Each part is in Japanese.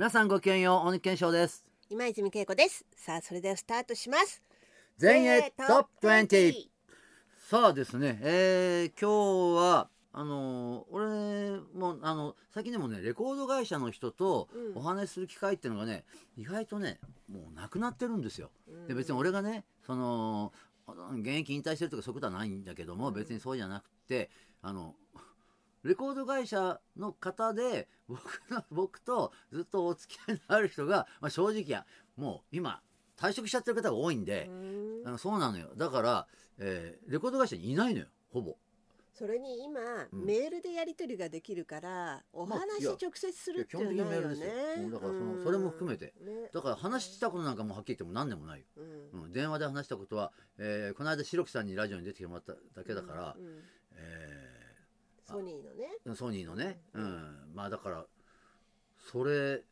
皆さんごきげんよう鬼健翔です。今泉恵子です。さあそれではスタートします。前衛トップ20さあですね、えー、今日はあのー俺もあの最近でもねレコード会社の人とうん。お話しする機会っていうのがね、意外とねもうなくなってるんですよ。うん。で別に俺がねその現役引退してるとかそういうことはないんだけども、うん別にそうじゃなくてあのレコード会社の方で僕の 僕とずっとお付き合いのある人が、まあ、正直やもう今退職しちゃってる方が多いんで、うんあのそうなのよ。だから、えーレコード会社にいないのよほぼ。それに今、うん。メールでやり取りができるからおまあ話直接するっていや基本的にいうのないよメールですよ。ね。もうだからそのうん。それも含めて。ね。だから話したことなんかもうはっきり言っても何でもないよ、うん。うん、電話で話したことは、えーこの間白木さんにラジオに出てもらっただけだから、うんうん。えソニーのね。ーソニーのね、ううん。んまあだからそれ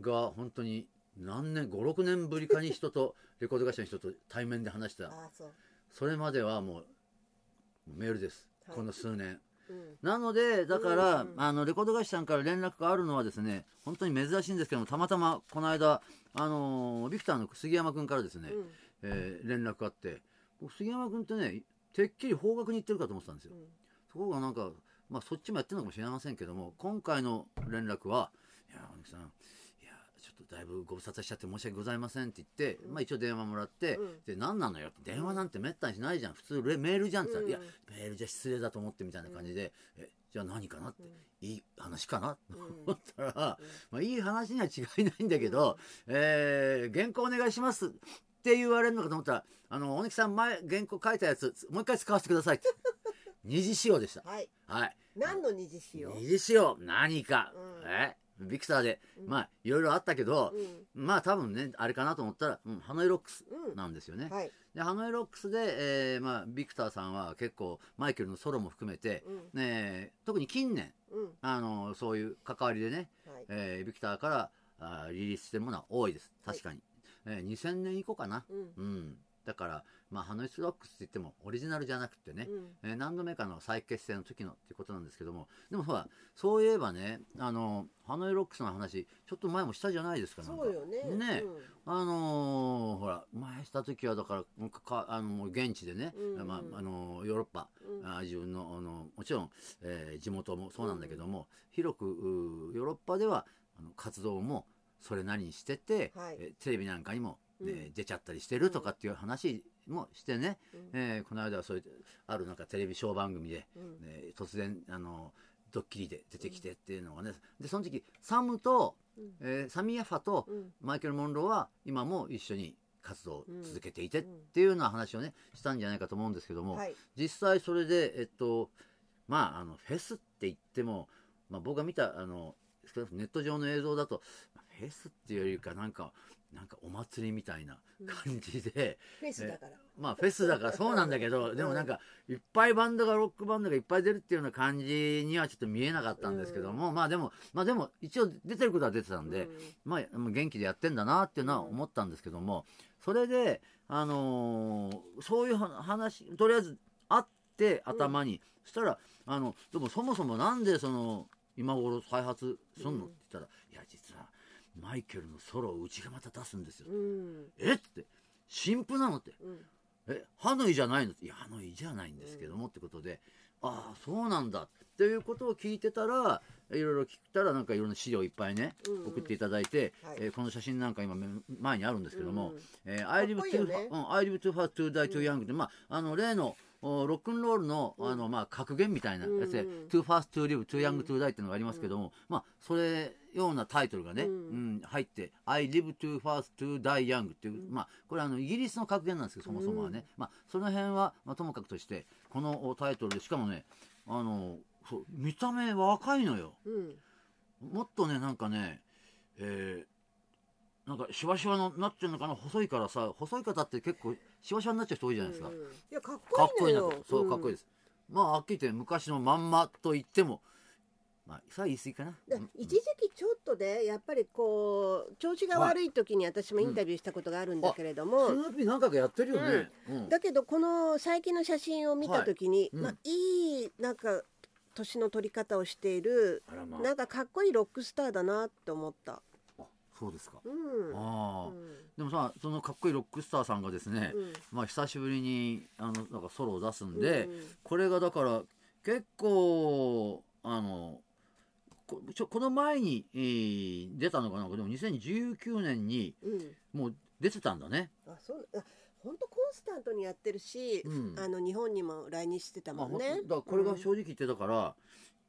が本当に何年56年ぶりかに人と レコード会社の人と対面で話した。ああそう。それまではもうメールです、はい。この数年。うん。なのでだから、うん。あのレコード会社さんから連絡があるのはですね本当に珍しいんですけどもたまたまこの間あのービクターの杉山君からですね、うん。えー連絡があって僕杉山君ってねてっきり方角に行ってるかと思ってたんですよ、そこがなんか、まあ、そっちもやってるのかもしれませんけども今回の連絡は「いや鬼木さんいやちょっとだいぶご無沙汰しちゃって申し訳ございません」って言って、うん。まあ、一応電話もらって「うん。で何なのよ」電話なんてめったにしないじゃん普通レメールじゃん」って言ったら「うん。いやメールじゃ失礼だと思って」みたいな感じで「えじゃあ何かな?」って「いい話かな?」とうん。思ったら、まあ、いい話には違いないんだけど「えー原稿お願いします」って言われるのかと思ったら「あの鬼木さん前原稿書いたやつもう一回使わせてください」って二次使用でした。はい。はい。何の二次使用？二次使用。何か、うん。え？ビクターで、うん。まあいろいろあったけどう、ん。まあ多分ねあれかなと思ったら、うん、ハノイロックスうん。なんですよね。はい。でハノイロックスで、えーまあ、ビクターさんは結構マイケルのソロも含めて、うん。ね、特に近年うん。あのそういう関わりでね、はい。えービクターからあーリリースしてるものは多いです。確かに、えー2000年以降かな、うん。うん、だから、まあ、ハノイスロックスって言ってもオリジナルじゃなくてね、うん。えー何度目かの再結成の時のっていうことなんですけどもでもほらそういえばねあのハノイロックスの話ちょっと前もしたじゃないですかなんか。そうよね。ねうん。あのーほら前した時はだからかかあの現地でね、うんまああのーヨーロッパ、うん。自分のあのもちろん、えー地元もそうなんだけども、広くヨーロッパではあの活動もそれなりにしてて、はい。えーテレビなんかにも、ねうん。出ちゃったりしてるとかっていう話もしてね、うん。えーこの間はそういうあるなんかテレビショー番組で、うん。ね突然あのドッキリで出てきてっていうのがね。でその時サムと、うん。えーサミヤファとうん。マイケル・モンローは今も一緒に活動を続けていてっうんていうような話をねしたんじゃないかと思うんですけども、はい。実際それでえっとまああのフェスって言っても、まあ、僕が見たあのネット上の映像だとフェスっていうよりかなんかなんかお祭りみたいな感じで、フェスだから。まあフェスだからそうなんだけどでもなんかいっぱいバンドがロックバンドがいっぱい出るっていうような感じにはちょっと見えなかったんですけども、まあでもまあでも一応出てることは出てたんで、うん。まあ元気でやってんだなっていうのは思ったんですけどもそれであのーそういうは話とりあえずあって頭に、そしたらあのでもそもそもなんでその今頃再発すんの、うんって言ったらいや実はマイケルのソロをうちがまた出すんですよ、うん。えっつって新譜なのって。うん。えハノイじゃないのいやハノイじゃないんですけども、ってことでああそうなんだ。っていうことを聞いてたらいろいろ聞いたらなんかいろんな資料いっぱいね、うんうん。送っていただいて、はい。えーこの写真なんか今目前にあるんですけどもうん「えー I live too fast to die too young」で、まああの例のおロックンロールのあの、まあ、格言みたいなやつで「うん too fast to live too young to die」っていうのがありますけども、まあそれようなタイトルがね、ううんん入って「I live too fast to die young」っていう、まあこれあのイギリスの格言なんですけどそもそもはね、まあその辺は、まあ、ともかくとしてこのタイトルでしかもねあのそう見た目若いのよ。うん。もっとねなんかねえーなんかシワシワのなってるのかな？細いからさ細い方って結構シワシワになっちゃう人多いじゃないですか、うん。いやかっこいいなそうかっこいいです、まあはっきり言って昔のまんまと言ってもまあさあ言い過ぎかな。一時期ちょっとでやっぱりこう調子が悪い時に私もインタビューしたことがあるんだけれども、スヌーピー何回かやってるよね、うん。だけどこの最近の写真を見た時に、はいうん。まあ、いいなんか年の取り方をしているまあ。なんかかっこいいロックスターだなって思った。そうですか、うん。ああ、うん。でもさそのかっこいいロックスターさんがですね、うん。まあ久しぶりにあのなんかソロを出すんで、うん。これがだから結構あのこちょこの前に、えー出たのかな？でも2019年にうん。もう出てたんだね。あそうあ本当コンスタントにやってるし、うん。あの日本にも来日してたまあもんね。だこれが正直言ってだから、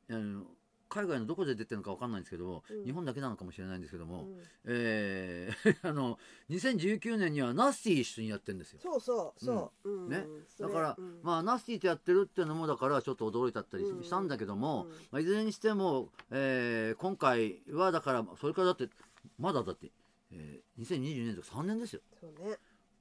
あの海外のどこで出てるのかわかんないんですけども、うん。日本だけなのかもしれないんですけども、うん。えー あの2019年にはナスティ一緒にやってるんですよ。そうそうそう、うん。ね。だから、うん。まあナスティとやってるっていうのもだからちょっと驚いたったりうん。したんだけども、うん。まあ、いずれにしても、えー今回はだからそれからだってまだだって、えー2022年とか3年ですよ。そうね、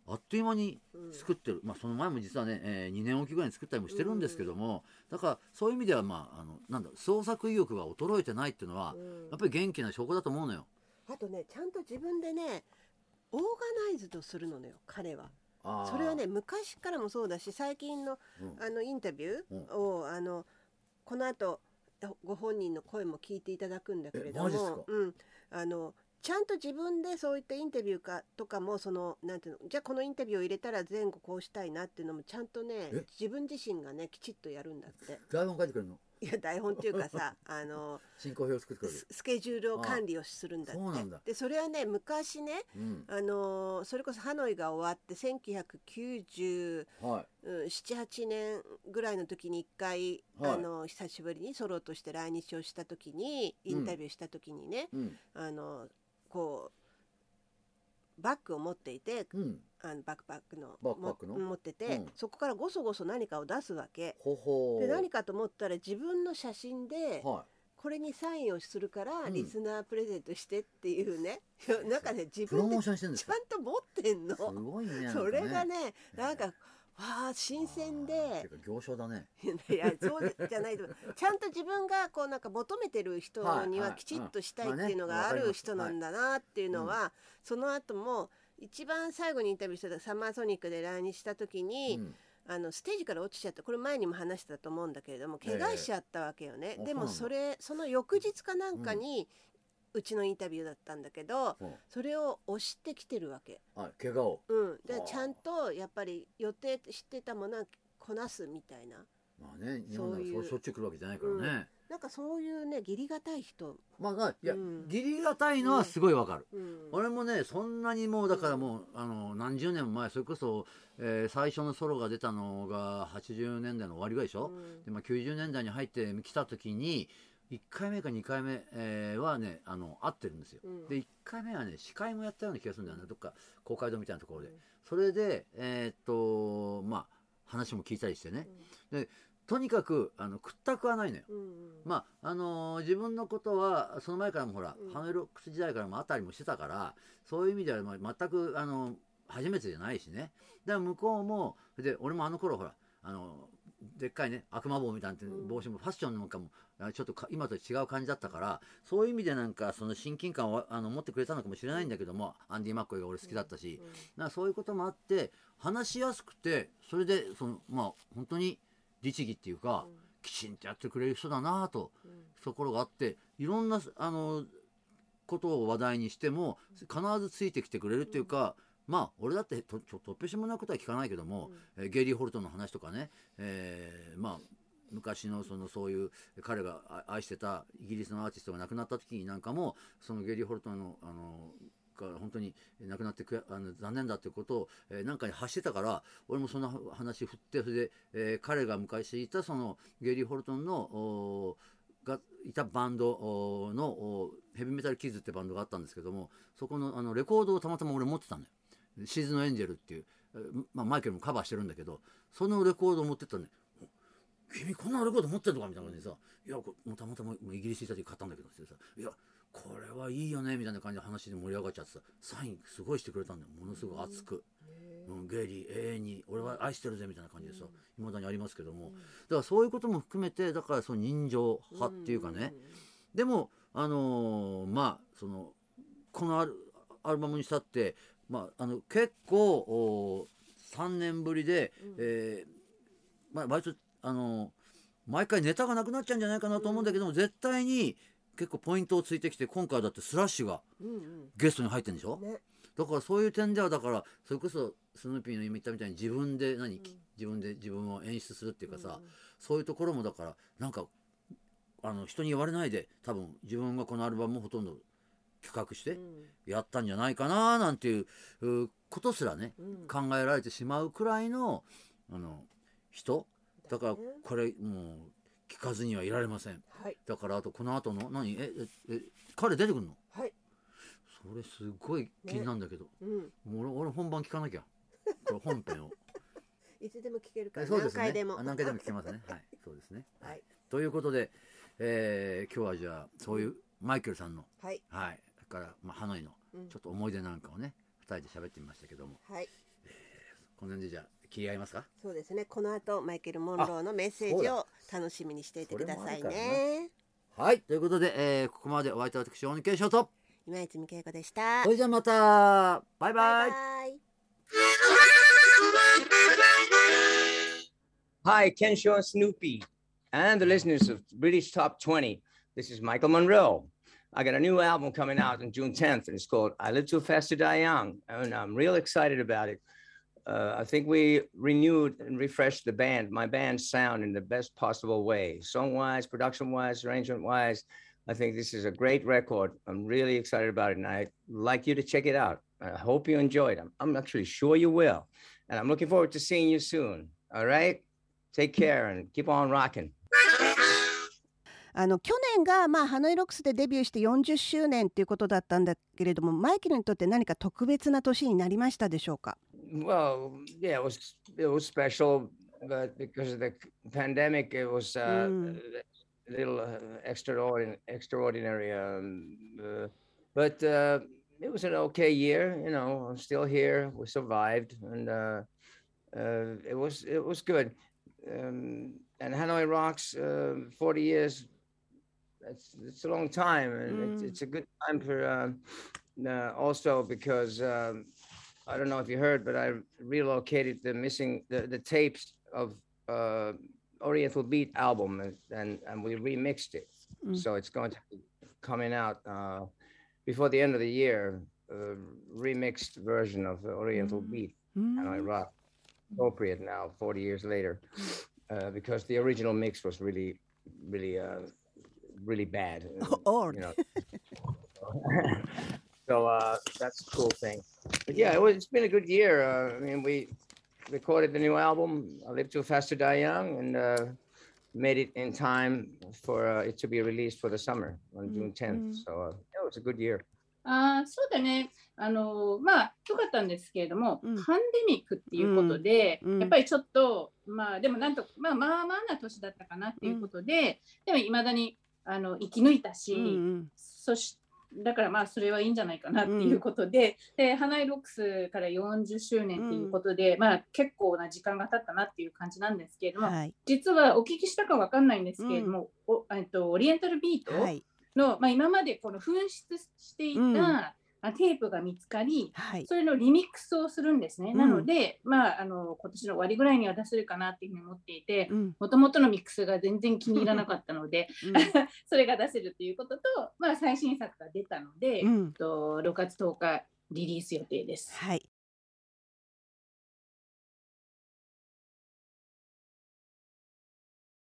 あっという間にうん作ってる、まあその前も実はね、え2年おきぐらいに作ったりもしてるんですけども、だからそういう意味ではまああのなんだ創作意欲が衰えてないっていうのは、うん。やっぱり元気な証拠だと思うのよ。あとねちゃんと自分でねオーガナイズドするのよ彼は。それはね昔からもそうだし最近のうん。あのインタビューを、あのこの後ご本人の声も聞いていただくんだけれども、うん、あのちゃんと自分でそういったインタビューかとかもそのなんていうのじゃあこのインタビューを入れたら前後こうしたいなっていうのもちゃんとねえ？自分自身がねきちっとやるんだって。台本書いてくれるの？いや台本っていうかさあの 進行表を作ってくれる。ス。スケジュールを管理をするんだって。でそれはね昔ねうん。あのそれこそハノイが終わって1990はい。うん、78年ぐらいの時に一回、はい。あの久しぶりにソロとして来日をした時にインタビューした時にね、うん。あのこうバッグを持っていてうん。あのバックパックの持ってて、うん。そこからごそごそ何かを出すわけ。ほほで何かと思ったら自分の写真ではこれにサインをするからうん。リスナープレゼントしてっていうね、なんかね自分でちゃんと持ってんの。すごいね。そね。れがねなんかわあ新鮮で。行商だね。いやそうじゃないと。ちゃんと自分がこうなんか求めてる人にはきちっとしたいうんっていうのがある人なんだなっていうのはその後も一番最後にインタビューしたサマーソニックで来日した時に、うん。あのステージから落ちちゃった。これ前にも話してたと思うんだけれども怪我しちゃったわけよね、ええでもそれその翌日かなんかに、うちのインタビューだったんだけどうん。それを押してきてるわけ。あ、怪我を。うん、であー。ちゃんとやっぱり予定してたものはこなすみたいな。まあね、日本でそういう。はそうしょっちゅう来るわけじゃないからね。なんかそういうね義理がたい人、まあな、いや、うん。義理がたいのはすごいわかる。うん、俺もね、そんなにもう、だからもう、あの、何十年も前、それこそ、えー最初のソロが出たのが80年代の終わりぐらいでしょ、うん。でまあ、90年代に入ってきた時に1回目か2回目、えーはねあの合ってるんですよ、うん。で1回目はね司会もやったような気がするんだよ。ねどっか公会堂みたいなところで、うん。それでえーっとまあ話も聞いたりしてね、でとにかくあの屈託はないのよ、うんうん。まああのー自分のことはその前からもほら、うん。ハノイロックス時代からもあったりもしてたからそういう意味では、まあ、全くあの初めてじゃないしね。だから向こうもで俺もあの頃ほらあのでっかいね悪魔帽みたいなうん。帽子もファッションなんかもあちょっとか今と違う感じだったからそういう意味でなんかその親近感をあの持ってくれたのかもしれないんだけどもアンディ・マッコイが俺好きだったし、なそういうこともあって話しやすくてそれでそのまあ本当に律儀っていうか、きちんとやってくれる人だなとうん。ところがあっていろんなあのことを話題にしても必ずついてきてくれるっていうか、まあ俺だってとちょとっぺしもないことは聞かないけども、えーゲイリー・ホルトンの話とかね、えーまあ昔のそのそういう彼があ愛してたイギリスのアーティストが亡くなった時になんかもそのゲイリー・ホルトンのあのが本当に亡くなってくやあの残念だっていうことを、えーなんかに発してたから俺もその話振ってそれで、えー彼が昔いたそのゲイリー・ホルトンのがいたバンドのヘビーメタルキッズってバンドがあったんですけどもそこのあのレコードをたまたま俺持ってたのよシーズンのエンジェルっていう、えーまあ、マイケルもカバーしてるんだけどそのレコードを持ってったね君こんなレコード持ってるのか？みたいな感じでさ「いやこれたまたまイギリス行った時買ったんだけど」ってさ「いやこれはいいよね」みたいな感じで話で盛り上がっちゃってさサインすごいしてくれたんだよ。ものすごい熱く。うん、ゲイリー永遠に俺は愛してるぜみたいな感じでさいまだにありますけども。だからそういうことも含めてだからその人情派っていうかね。でもあのーまあそのこのアルアルバムにしたって、まあ、あの結構お3年ぶりで、えーまあ、割とあのー毎回ネタがなくなっちゃうんじゃないかなと思うんだけども、絶対に結構ポイントをついてきて今回だってスラッシュがうんゲストに入ってるんでしょ？うんね。だからそういう点ではだからそれこそスヌーピーの今言ったみたいに自分で何、ん。自分で自分を演出するっていうかさ、うん。そういうところもだからなんかあの人に言われないで多分自分がこのアルバムをほとんど企画してうん。やったんじゃないかななんていううことすらねうん。考えられてしまうくらいのあの人。だからねこれもう聞かずにはいられません。はい。だからあとこの後の何？えええ彼出てくるの？はい。それすごい気になるんだけど、うん。俺俺本番聞かなきゃ。これ本編を。いつでも聞けるからね。何回でも。あ何回でも聞けますね。はい。そうですね、はい。ということで、えー今日はじゃあそういうマイケルさんの。はい。はい。それから、まあ、ハノイのうん。ちょっと思い出なんかをね二人で喋ってみましたけども。はい。この辺でじゃあ切り合いますか？そうですね。この後マイケル・モンローのメッセージを楽しみにしていてくださいね。はい。ということで、えーここまでお相手は私大貫慶翔と今泉恵子でした。それじゃあまた。バイバイ。バイバイ。Hi, Ken Shaw Snoopy, and the listeners of British Top 20. This is Michael Monroe. I got a new album coming out on June 10th, and it's called I Live Too Fast to Die Young, and I'm real excited about it. Uh, I think we renewed and refreshed the band, my band's sound in the best possible way, song wise, production wise, arrangement wise. I think this is a great record. I'm really excited about it, and I'd like you to check it out. I hope you enjoy it. I'm, I'm actually sure you will. And I'm looking forward to seeing you soon. All right? Take care and keep on rocking. あの去年がまあハノイロックスでデビューして40周年っていうことだったんだけれどもマイケルにとって何か特別な年になりましたでしょうか Well, yeah, it was it was special, but because of the pandemic, it was uh, Mm. a little uh, extraordinary. Extraordinary, um, uh, but uh, it was an okay year. You know, I'm still here. We survived, and uh, uh, it was it was good. Um, and Hanoi Rocks, uh, 40 years. That's it's a long time, and it's, Mm. it's a good time for um, uh, also because. Um, I don't know if you heard, but I relocated the missing the, the tapes of uh, Oriental Beat album and, and and we remixed it. Mm. So it's going to be coming out uh, before the end of the year. A remixed version of the Oriental Mm. Beat う and I ん rock appropriate now, 40 years later, uh, because the original mix was really, really, uh, really bad. Old. You know. so uh, that's a cool thing. But yeah, it was, it's been a good year. Uh, I mean, we recorded the new album, I Live Too Fast to Die Young, and uh, made it in time for uh, it to be released for the summer on June 10th. Mm. So uh, yeah, it was a good year. あーそうだね。あのまあ良かったんですけれども、うんパンデミックっていうことで、うんうんやっぱりちょっとまあでもなんとまあまあまあな年だったかなっていうことで、でもいまだに あの生き抜いたし、うんうん。そしだからまあそれはいいんじゃないかなっていうことで、でハナイロックスから40周年っていうことで、まあ結構な時間が経ったなっていう感じなんですけれども、はい。実はお聞きしたかわかんないんですけれども、おえっとオリエンタルビート、はい。の、まあ、今までこの紛失していた、テープが見つかりはい。それのリミックスをするんですね、うん。なので、まあ、あの今年の終わりぐらいには出せるかなっていうふうに思っていてうん。もともとのミックスが全然気に入らなかったのでうん。それが出せるということと、まあ、最新作が出たので、うん。と6月10日リリース予定です。はい